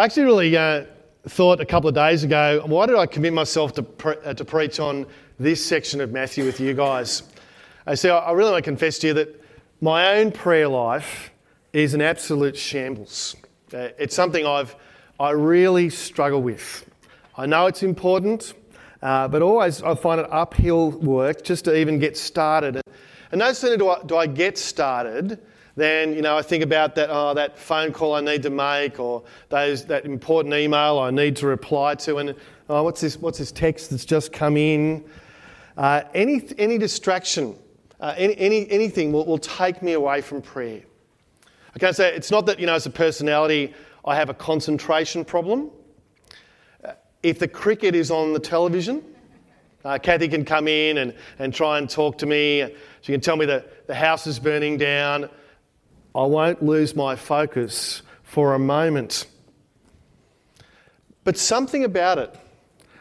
I actually really uh, thought a couple of days ago, why did I commit myself to, pre- uh, to preach on this section of Matthew with you guys? I see, I really want to confess to you that my own prayer life is an absolute shambles. Uh, it's something I've I really struggle with. I know it's important, uh, but always I find it uphill work just to even get started. And no sooner do I, do I get started then you know I think about that oh that phone call I need to make or those that important email I need to reply to and oh what's this what's this text that's just come in uh, any any distraction uh, any, any anything will, will take me away from prayer okay so it's not that you know as a personality I have a concentration problem uh, if the cricket is on the television uh, Kathy can come in and, and try and talk to me. She can tell me that the house is burning down. I won't lose my focus for a moment. But something about it,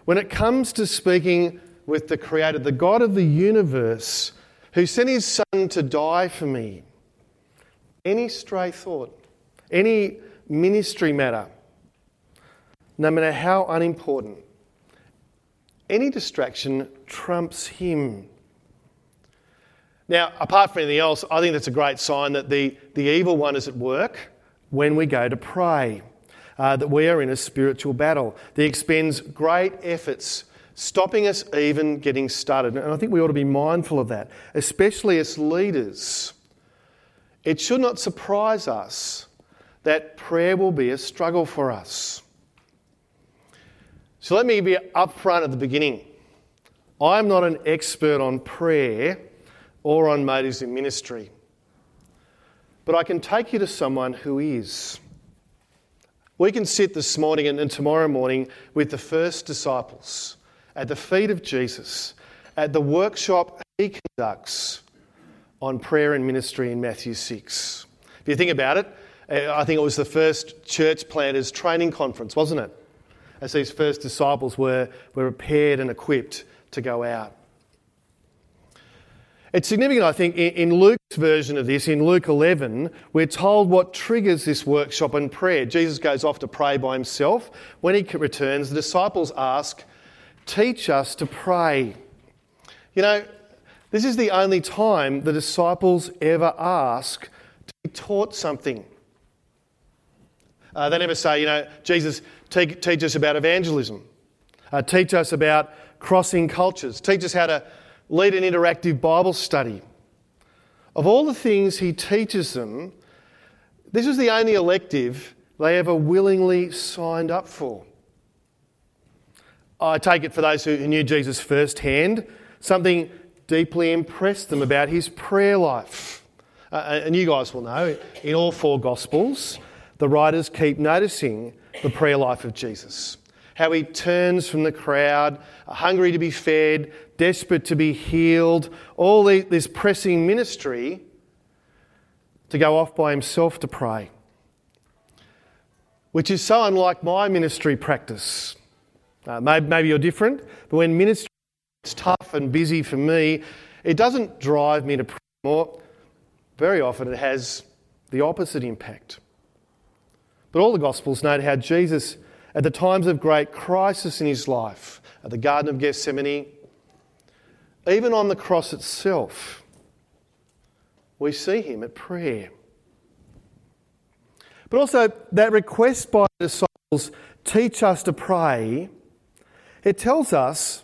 when it comes to speaking with the Creator, the God of the universe, who sent His Son to die for me, any stray thought, any ministry matter, no matter how unimportant, any distraction trumps Him. Now, apart from anything else, I think that's a great sign that the, the evil one is at work when we go to pray, uh, that we are in a spiritual battle. That expends great efforts stopping us even getting started. And I think we ought to be mindful of that, especially as leaders. It should not surprise us that prayer will be a struggle for us. So let me be upfront at the beginning. I'm not an expert on prayer or on motives in ministry. But I can take you to someone who is. We can sit this morning and, tomorrow morning with the first disciples at the feet of Jesus at the workshop he conducts on prayer and ministry in Matthew 6. If you think about it, uh, I think it was the first church planters training conference, wasn't it? As these first disciples were, were prepared and equipped to go out. It's significant, I think, in Luke's version of this, in Luke 11, we're told what triggers this workshop and prayer. Jesus goes off to pray by himself. When he returns, the disciples ask, Teach us to pray. You know, this is the only time the disciples ever ask to be taught something. Uh, they never say, you know, Jesus, teach, teach us about evangelism, uh, teach us about crossing cultures, teach us how to lead an interactive Bible study. Of all the things he teaches them, this was the only elective they ever willingly signed up for. I take it for those who knew Jesus firsthand, something deeply impressed them about his prayer life. Uh, and you guys will know, in all four Gospels, the writers keep noticing the prayer life of Jesus how he turns from the crowd, hungry to be fed, desperate to be healed, all this pressing ministry to go off by himself to pray. Which is so unlike my ministry practice. Uh, maybe, maybe you're different, but when ministry is tough and busy for me, it doesn't drive me to pray more. Very often it has the opposite impact. But all the Gospels note how Jesus at the times of great crisis in his life, at the Garden of Gethsemane, even on the cross itself, we see him at prayer. But also, that request by the disciples, teach us to pray, it tells us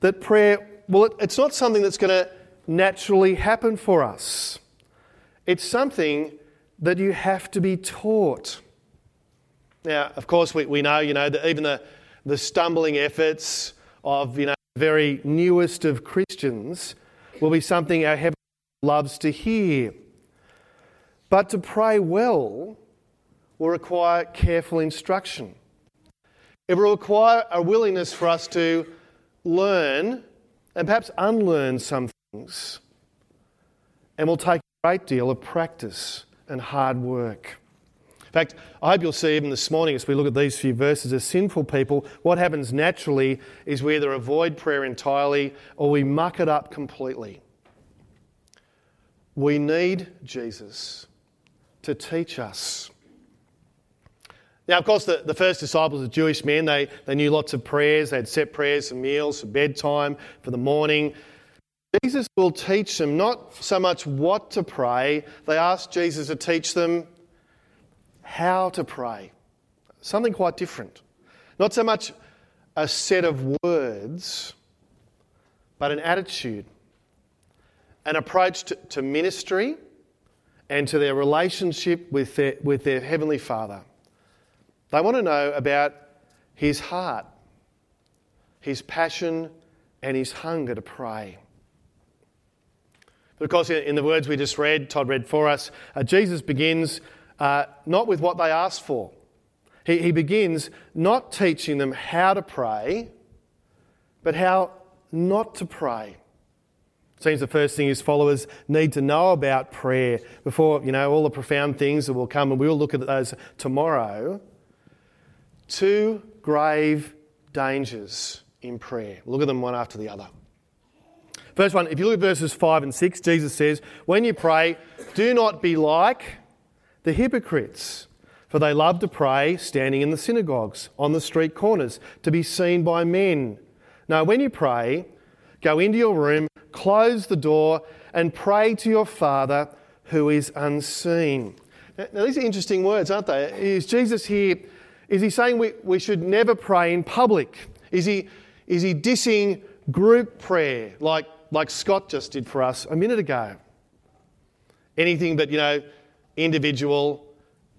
that prayer, well, it's not something that's going to naturally happen for us. It's something that you have to be taught. Now, of course, we, we know, you know, that even the, the stumbling efforts of, you know, very newest of Christians will be something our heaven loves to hear. But to pray well will require careful instruction. It will require a willingness for us to learn and perhaps unlearn some things. And will take a great deal of practice and hard work. In fact, I hope you'll see even this morning as we look at these few verses, as sinful people, what happens naturally is we either avoid prayer entirely or we muck it up completely. We need Jesus to teach us. Now, of course, the, the first disciples are Jewish men. They, they knew lots of prayers. They had set prayers for meals, for bedtime, for the morning. Jesus will teach them not so much what to pray, they ask Jesus to teach them how to pray. Something quite different. Not so much a set of words, but an attitude, an approach to, to ministry and to their relationship with their, with their Heavenly Father. They want to know about His heart, His passion, and His hunger to pray. But of course, in the words we just read, Todd read for us, uh, Jesus begins uh, not with what they asked for. He, he begins not teaching them how to pray, but how not to pray. Seems the first thing his followers need to know about prayer before, you know, all the profound things that will come, and we'll look at those tomorrow. Two grave dangers in prayer. Look at them one after the other. First one, if you look at verses 5 and 6, Jesus says, When you pray, do not be like the hypocrites, for they love to pray standing in the synagogues, on the street corners, to be seen by men. Now, when you pray, go into your room, close the door, and pray to your Father who is unseen. Now, these are interesting words, aren't they? Is Jesus here, is he saying we, we should never pray in public? Is he, is he dissing group prayer like like Scott just did for us a minute ago. Anything but, you know, individual,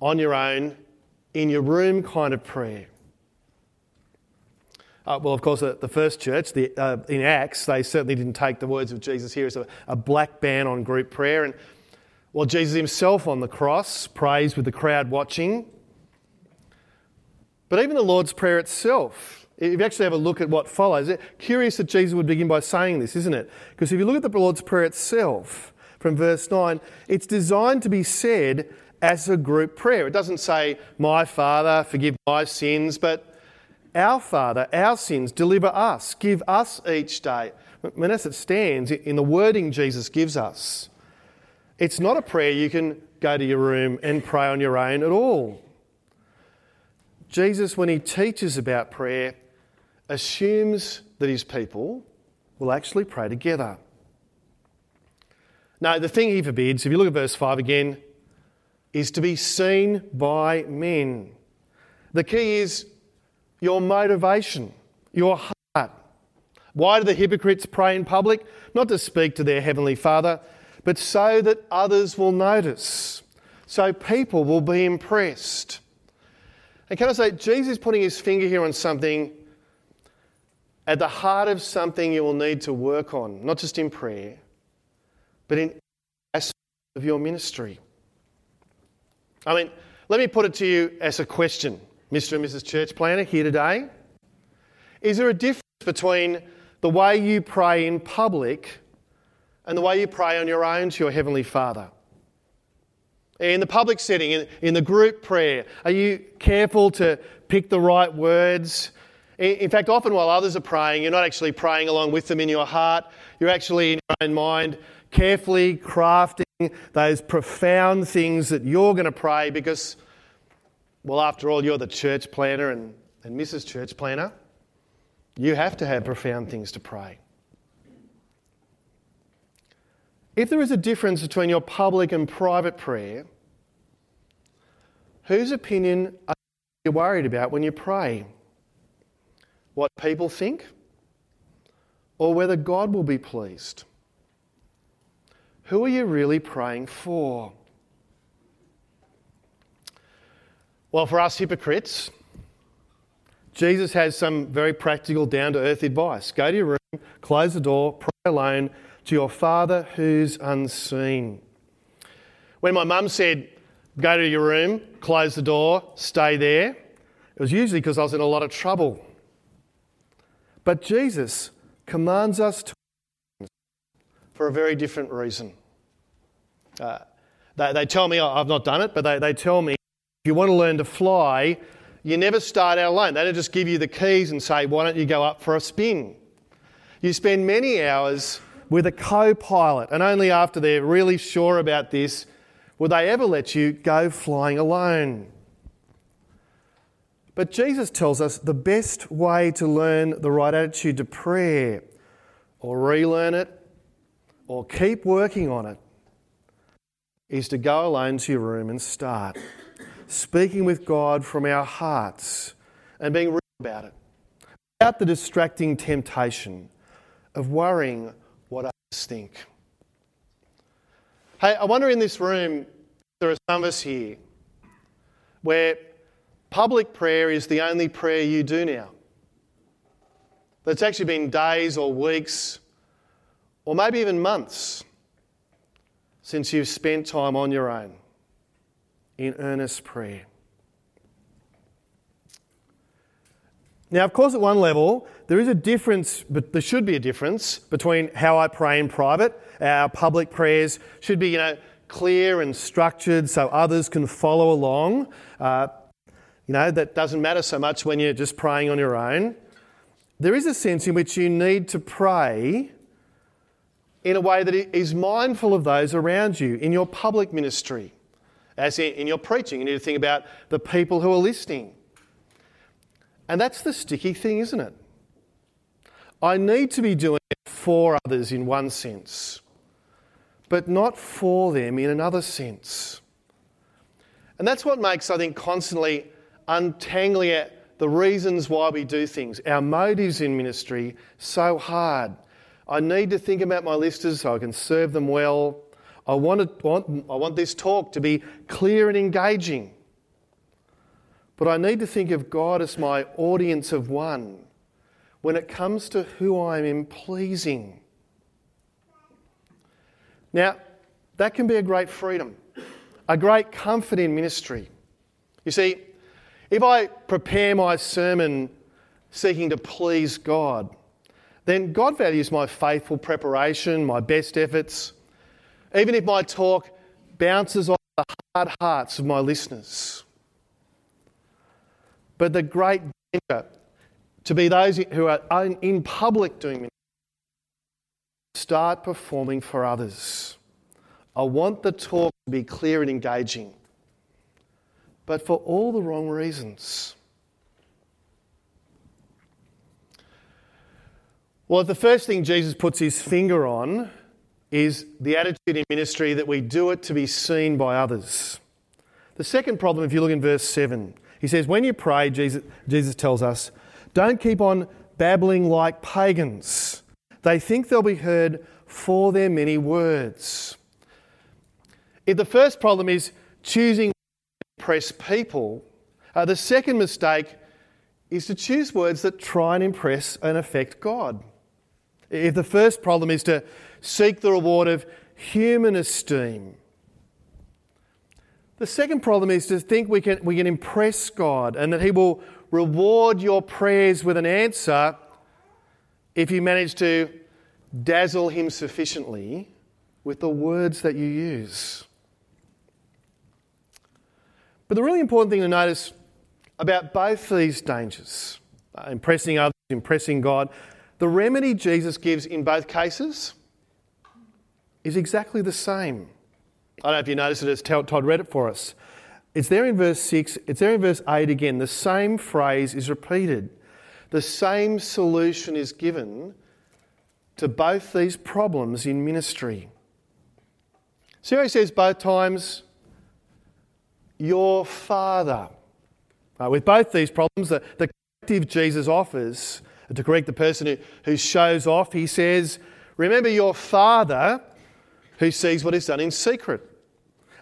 on your own, in your room kind of prayer. Uh, well, of course, uh, the first church the, uh, in Acts, they certainly didn't take the words of Jesus here as a, a black ban on group prayer. And well, Jesus himself on the cross prays with the crowd watching. But even the Lord's Prayer itself if you actually have a look at what follows, it's curious that Jesus would begin by saying this, isn't it? Because if you look at the Lord's Prayer itself, from verse 9, it's designed to be said as a group prayer. It doesn't say, My Father, forgive my sins, but our Father, our sins, deliver us, give us each day. Mean, as it stands in the wording Jesus gives us, it's not a prayer you can go to your room and pray on your own at all. Jesus, when he teaches about prayer, assumes that his people will actually pray together. Now, the thing he forbids, if you look at verse 5 again, is to be seen by men. The key is your motivation, your heart. Why do the hypocrites pray in public? Not to speak to their heavenly Father, but so that others will notice, so people will be impressed. And can I say, Jesus is putting his finger here on something at the heart of something you will need to work on, not just in prayer, but in aspect of your ministry. I mean, let me put it to you as a question, Mr. and Mrs. Church Planter here today. Is there a difference between the way you pray in public and the way you pray on your own to your Heavenly Father? In the public setting, in, in the group prayer, are you careful to pick the right words? In fact, often while others are praying, you're not actually praying along with them in your heart. You're actually in your own mind, carefully crafting those profound things that you're going to pray because, well, after all, you're the church planter and, and Mrs. Church Planter. You have to have profound things to pray. If there is a difference between your public and private prayer, whose opinion are you worried about when you pray? what people think or whether God will be pleased. Who are you really praying for? Well, for us hypocrites, Jesus has some very practical, down to earth advice. Go to your room, close the door, pray alone to your Father who's unseen. When my mum said, Go to your room, close the door, stay there, it was usually because I was in a lot of trouble. But Jesus commands us to for a very different reason. Uh, they, they, tell me, I've not done it, but they, they tell me if you want to learn to fly, you never start out alone. They don't just give you the keys and say, why don't you go up for a spin? You spend many hours with a co pilot, and only after they're really sure about this will they ever let you go flying alone. But Jesus tells us the best way to learn the right attitude to prayer, or relearn it, or keep working on it, is to go alone to your room and start speaking with God from our hearts and being real about it, without the distracting temptation of worrying what others think. Hey, I wonder in this room, there are some of us here where public prayer is the only prayer you do now. That's actually been days or weeks or maybe even months since you've spent time on your own in earnest prayer. Now, of course, at one level, there is a difference, but there should be a difference between how I pray in private. Our public prayers should be, you know, clear and structured so others can follow along. Uh, you know, that doesn't matter so much when you're just praying on your own. There is a sense in which you need to pray in a way that is mindful of those around you in your public ministry. As in, your preaching, you need to think about the people who are listening. And that's the sticky thing, isn't it? I need to be doing it for others in one sense, but not for them in another sense. And that's what makes, I think, constantly untangling the reasons why we do things, our motives in ministry, so hard. I need to think about my listeners so I can serve them well. I want, to, want, I want this talk to be clear and engaging. But I need to think of God as my audience of one when it comes to who I am pleasing. Now, that can be a great freedom, a great comfort in ministry. You see, if I prepare my sermon seeking to please God, then God values my faithful preparation, my best efforts, even if my talk bounces off the hard hearts of my listeners. But the great danger to be those who are in public doing ministry, start performing for others. I want the talk to be clear and engaging, but for all the wrong reasons. Well, the first thing Jesus puts his finger on is the attitude in ministry that we do it to be seen by others. The second problem, if you look in verse 7, he says, When you pray, Jesus, Jesus tells us, don't keep on babbling like pagans. They think they'll be heard for their many words. If the first problem is choosing to impress people, uh, the second mistake is to choose words that try and impress and affect God. If the first problem is to seek the reward of human esteem. The second problem is to think we can, we can impress God and that He will reward your prayers with an answer if you manage to dazzle Him sufficiently with the words that you use. But the really important thing to notice about both these dangers, uh, impressing others, impressing God, the remedy Jesus gives in both cases is exactly the same. I don't know if you noticed it as Todd read it for us. It's there in verse 6, it's there in verse 8 again. The same phrase is repeated. The same solution is given to both these problems in ministry. He says both times, Your Father. Uh, with both these problems, the, the corrective Jesus offers to correct the person who, who shows off, he says, Remember your Father who sees what is done in secret.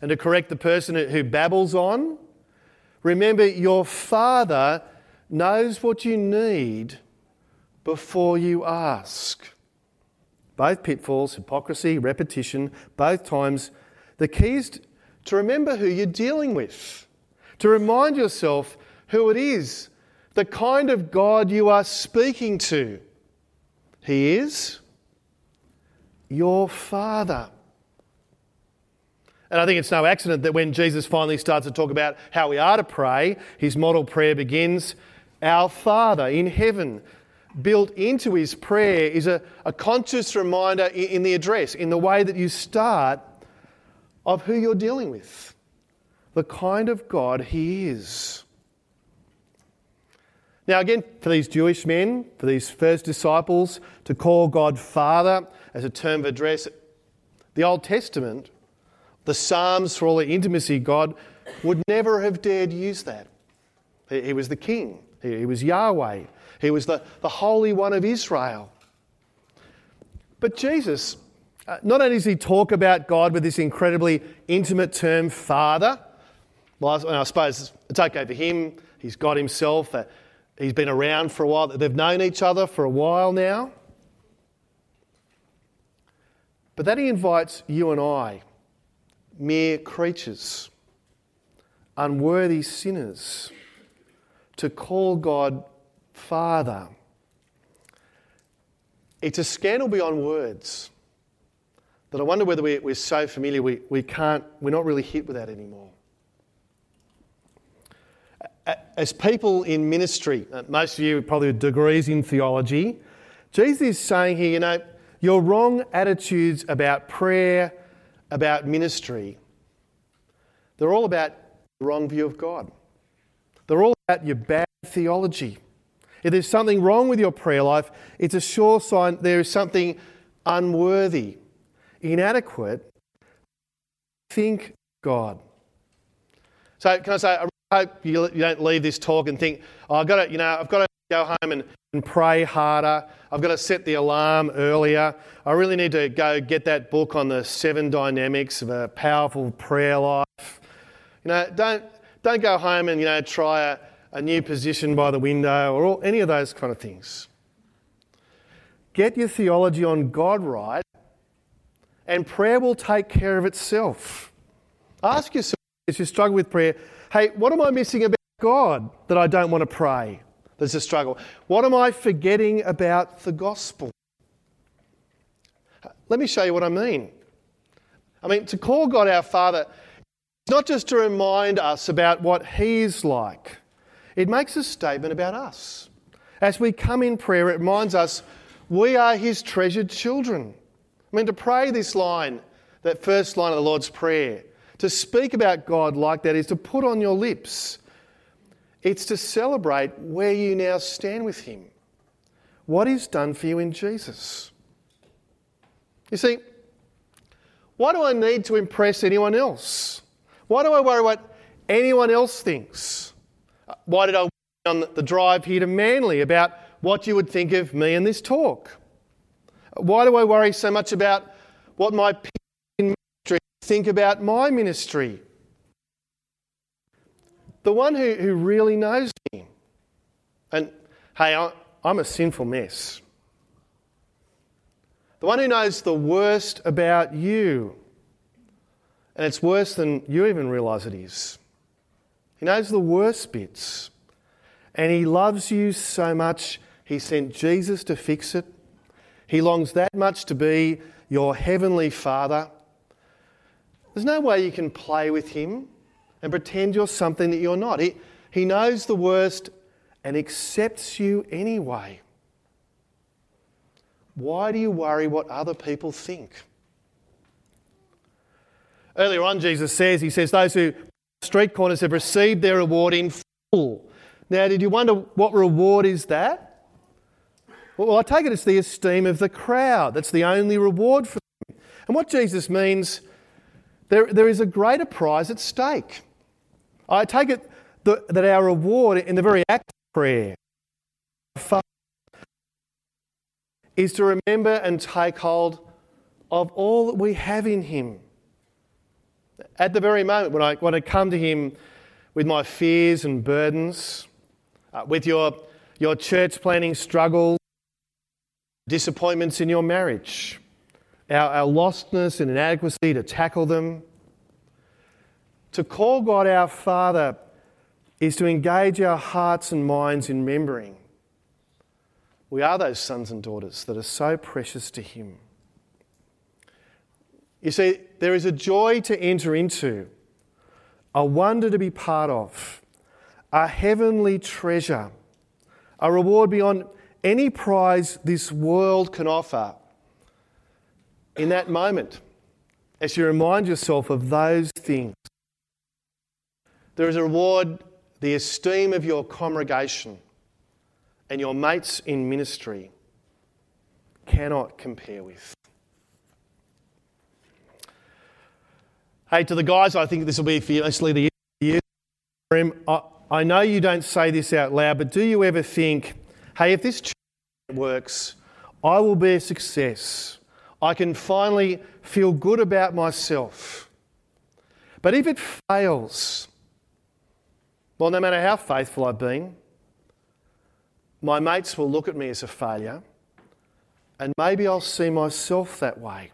And to correct the person who babbles on, remember your Father knows what you need before you ask. Both pitfalls, hypocrisy, repetition, both times. The key is to remember who you're dealing with, to remind yourself who it is, the kind of God you are speaking to. He is your Father. And I think it's no accident that when Jesus finally starts to talk about how we are to pray, his model prayer begins Our Father in heaven. Built into his prayer is a, a conscious reminder in the address, in the way that you start, of who you're dealing with, the kind of God he is. Now, again, for these Jewish men, for these first disciples, to call God Father as a term of address, the Old Testament, the Psalms, for all the intimacy, God would never have dared use that. He was the King, he was Yahweh, he was the, the Holy One of Israel. But Jesus, uh, not only does he talk about God with this incredibly intimate term, Father, well, I suppose it's okay for him, he's God himself, uh, he's been around for a while, they've known each other for a while now. But then he invites you and I, mere creatures, unworthy sinners, to call God Father. It's a scandal beyond words that I wonder whether we're, so familiar we, we can't, we're not really hit with that anymore. As people in ministry, uh, most of you probably have degrees in theology, Jesus is saying here, you know, your wrong attitudes about prayer, about ministry, they're all about the wrong view of God. They're all about your bad theology. If there's something wrong with your prayer life, it's a sure sign there is something unworthy, inadequate. Think God. So, can I say, hope you, don't leave this talk and think, oh, I've got to, you know, I've got to go home and, and pray harder. I've got to set the alarm earlier. I really need to go get that book on the seven dynamics of a powerful prayer life. You know, don't, don't go home and, you know, try a, a new position by the window or all, any of those kind of things. Get your theology on God right, and prayer will take care of itself. Ask yourself as you struggle with prayer hey, what am I missing about God that I don't want to pray? There's a struggle. What am I forgetting about the gospel? Let me show you what I mean. I mean, to call God our Father, it's not just to remind us about what He is like. It makes a statement about us. As we come in prayer, it reminds us we are His treasured children. I mean, to pray this line, that first line of the Lord's Prayer, to speak about God like that is to put on your lips. It's to celebrate where you now stand with Him, what He's done for you in Jesus. You see, why do I need to impress anyone else? Why do I worry what anyone else thinks? Uh, why did I on the drive here to Manly about what you would think of me in this talk? Uh, why do I worry so much about what my think about my ministry? The one who, who really knows me. And hey, I'm a sinful mess. The one who knows the worst about you. And it's worse than you even realise it is. He knows the worst bits. And He loves you so much, He sent Jesus to fix it. He longs that much to be your heavenly Father. There's no way you can play with Him and pretend you're something that you're not. He, he knows the worst and accepts you anyway. Why do you worry what other people think? Earlier on, Jesus says, He says, Those who street corners have received their reward in full. Now, did you wonder what reward is that? Well, I take it it's the esteem of the crowd. That's the only reward for them. And what Jesus means, there, there is a greater prize at stake. I take it that, that our reward in the very act of prayer is to remember and take hold of all that we have in Him. At the very moment when I, when I come to Him with my fears and burdens, uh, with your, your church planning struggles, disappointments in your marriage, our, our lostness and inadequacy to tackle them, to call God our Father is to engage our hearts and minds in remembering we are those sons and daughters that are so precious to Him. You see, there is a joy to enter into, a wonder to be part of, a heavenly treasure, a reward beyond any prize this world can offer. In that moment, as you remind yourself of those things, there is a reward, the esteem of your congregation, and your mates in ministry cannot compare with. Hey, to the guys, I think this will be for you, mostly the you. I, I know you don't say this out loud, but do you ever think, hey, if this works, I will be a success. I can finally feel good about myself. But if it fails, well, no matter how faithful I've been, my mates will look at me as a failure, and maybe I'll see myself that way.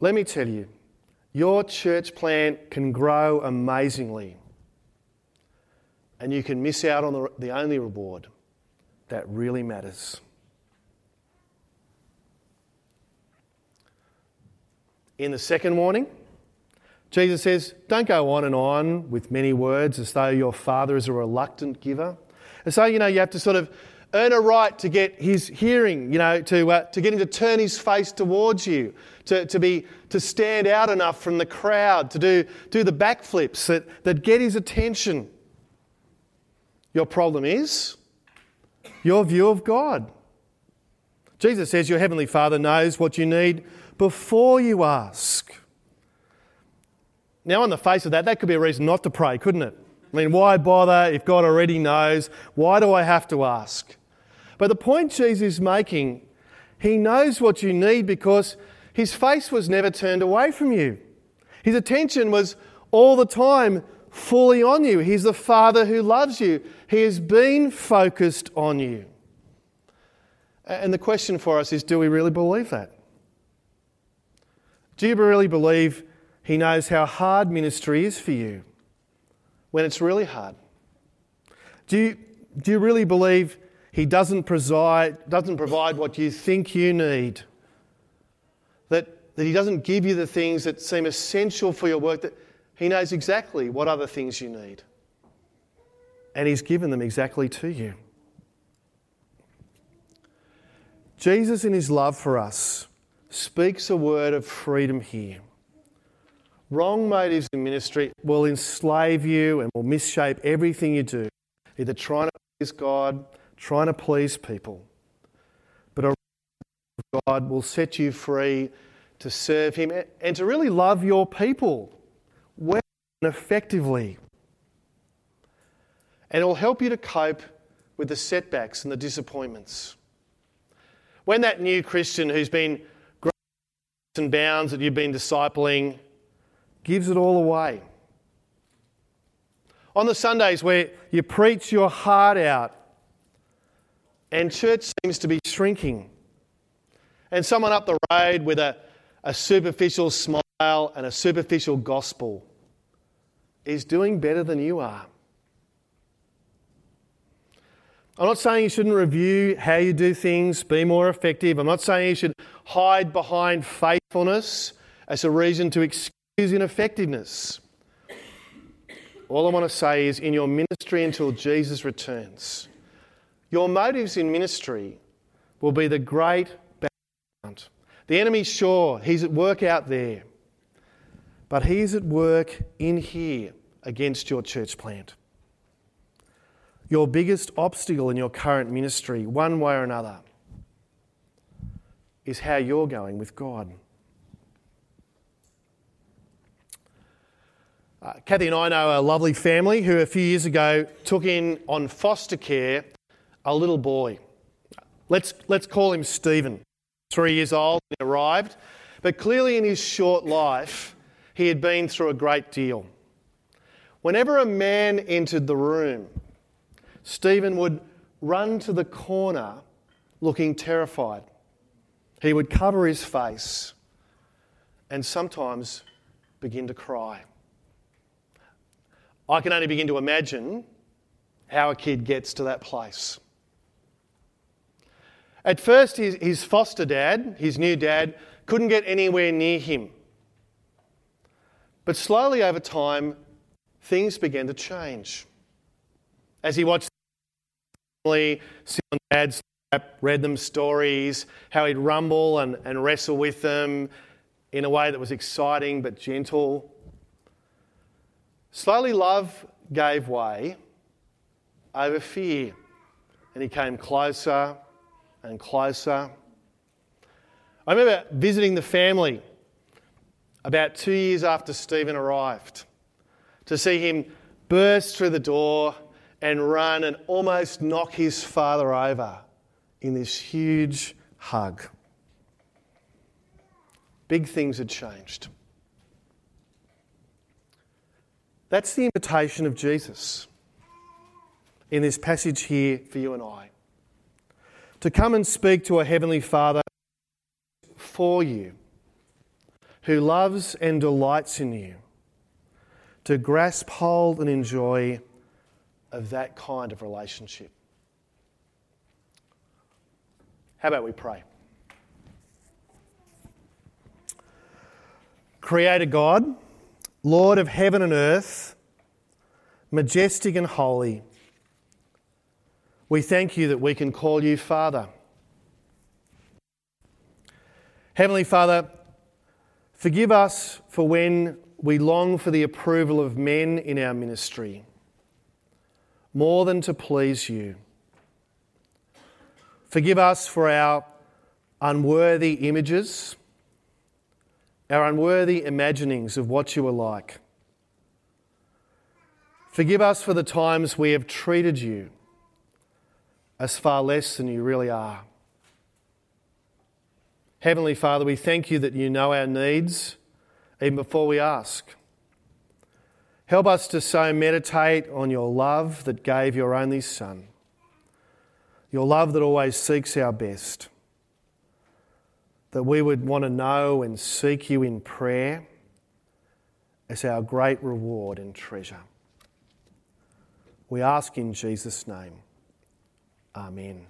Let me tell you, your church plant can grow amazingly, and you can miss out on the, the only reward that really matters. In the second warning, Jesus says, Don't go on and on with many words as though your father is a reluctant giver. And so, you know, you have to sort of earn a right to get his hearing, you know, to, uh, to get him to turn his face towards you, to, to, be, to stand out enough from the crowd, to do, do the backflips that, that get his attention. Your problem is your view of God. Jesus says your heavenly Father knows what you need before you ask. Now, on the face of that, that could be a reason not to pray, couldn't it? I mean, why bother if God already knows? Why do I have to ask? But the point Jesus is making, he knows what you need because his face was never turned away from you. His attention was all the time fully on you. He's the Father who loves you. He has been focused on you. And the question for us is do we really believe that? Do you really believe He knows how hard ministry is for you when it's really hard? Do you, do you really believe He doesn't, preside, doesn't provide what you think you need? That, that He doesn't give you the things that seem essential for your work, that He knows exactly what other things you need. And He's given them exactly to you. Jesus, in His love for us, speaks a word of freedom here. Wrong motives in ministry will enslave you and will misshape everything you do, either trying to please God, trying to please people. But a God will set you free to serve Him and to really love your people well and effectively. And it will help you to cope with the setbacks and the disappointments. When that new Christian who's been and bounds that you've been discipling, gives it all away. On the Sundays where you preach your heart out and church seems to be shrinking, and someone up the road with a, a superficial smile and a superficial gospel is doing better than you are. I'm not saying you shouldn't review how you do things, be more effective. I'm not saying you should hide behind faithfulness as a reason to excuse ineffectiveness. All I want to say is in your ministry until Jesus returns, your motives in ministry will be the great background. The enemy's sure, he's at work out there, but he's at work in here against your church plant your biggest obstacle in your current ministry, one way or another, is how you're going with God. Uh, Kathy and I know a lovely family who a few years ago took in on foster care a little boy. Let's, let's call him Stephen. Three years old, he arrived, but clearly in his short life, he had been through a great deal. Whenever a man entered the room, Stephen would run to the corner looking terrified. He would cover his face and sometimes begin to cry. I can only begin to imagine how a kid gets to that place. At first, his, foster dad, his new dad, couldn't get anywhere near him. But slowly over time, things began to change. As he watched sit on dad's lap, read them stories, how he'd rumble and, and wrestle with them in a way that was exciting but gentle. Slowly, love gave way over fear. And he came closer and closer. I remember visiting the family about two years after Stephen arrived to see him burst through the door and run and almost knock his father over in this huge hug. Big things had changed. That's the invitation of Jesus in this passage here for you and I. To come and speak to a Heavenly Father for you, who loves and delights in you, to grasp hold and enjoy of that kind of relationship. How about we pray? Creator God, Lord of heaven and earth, majestic and holy, we thank you that we can call you Father. Heavenly Father, forgive us for when we long for the approval of men in our ministry, more than to please you. Forgive us for our unworthy images our unworthy imaginings of what you are like. Forgive us for the times we have treated you as far less than you really are. Heavenly Father, we thank you that you know our needs even before we ask. Help us to so meditate on your love that gave your only Son, your love that always seeks our best that we would want to know and seek you in prayer as our great reward and treasure. We ask in Jesus' name. Amen.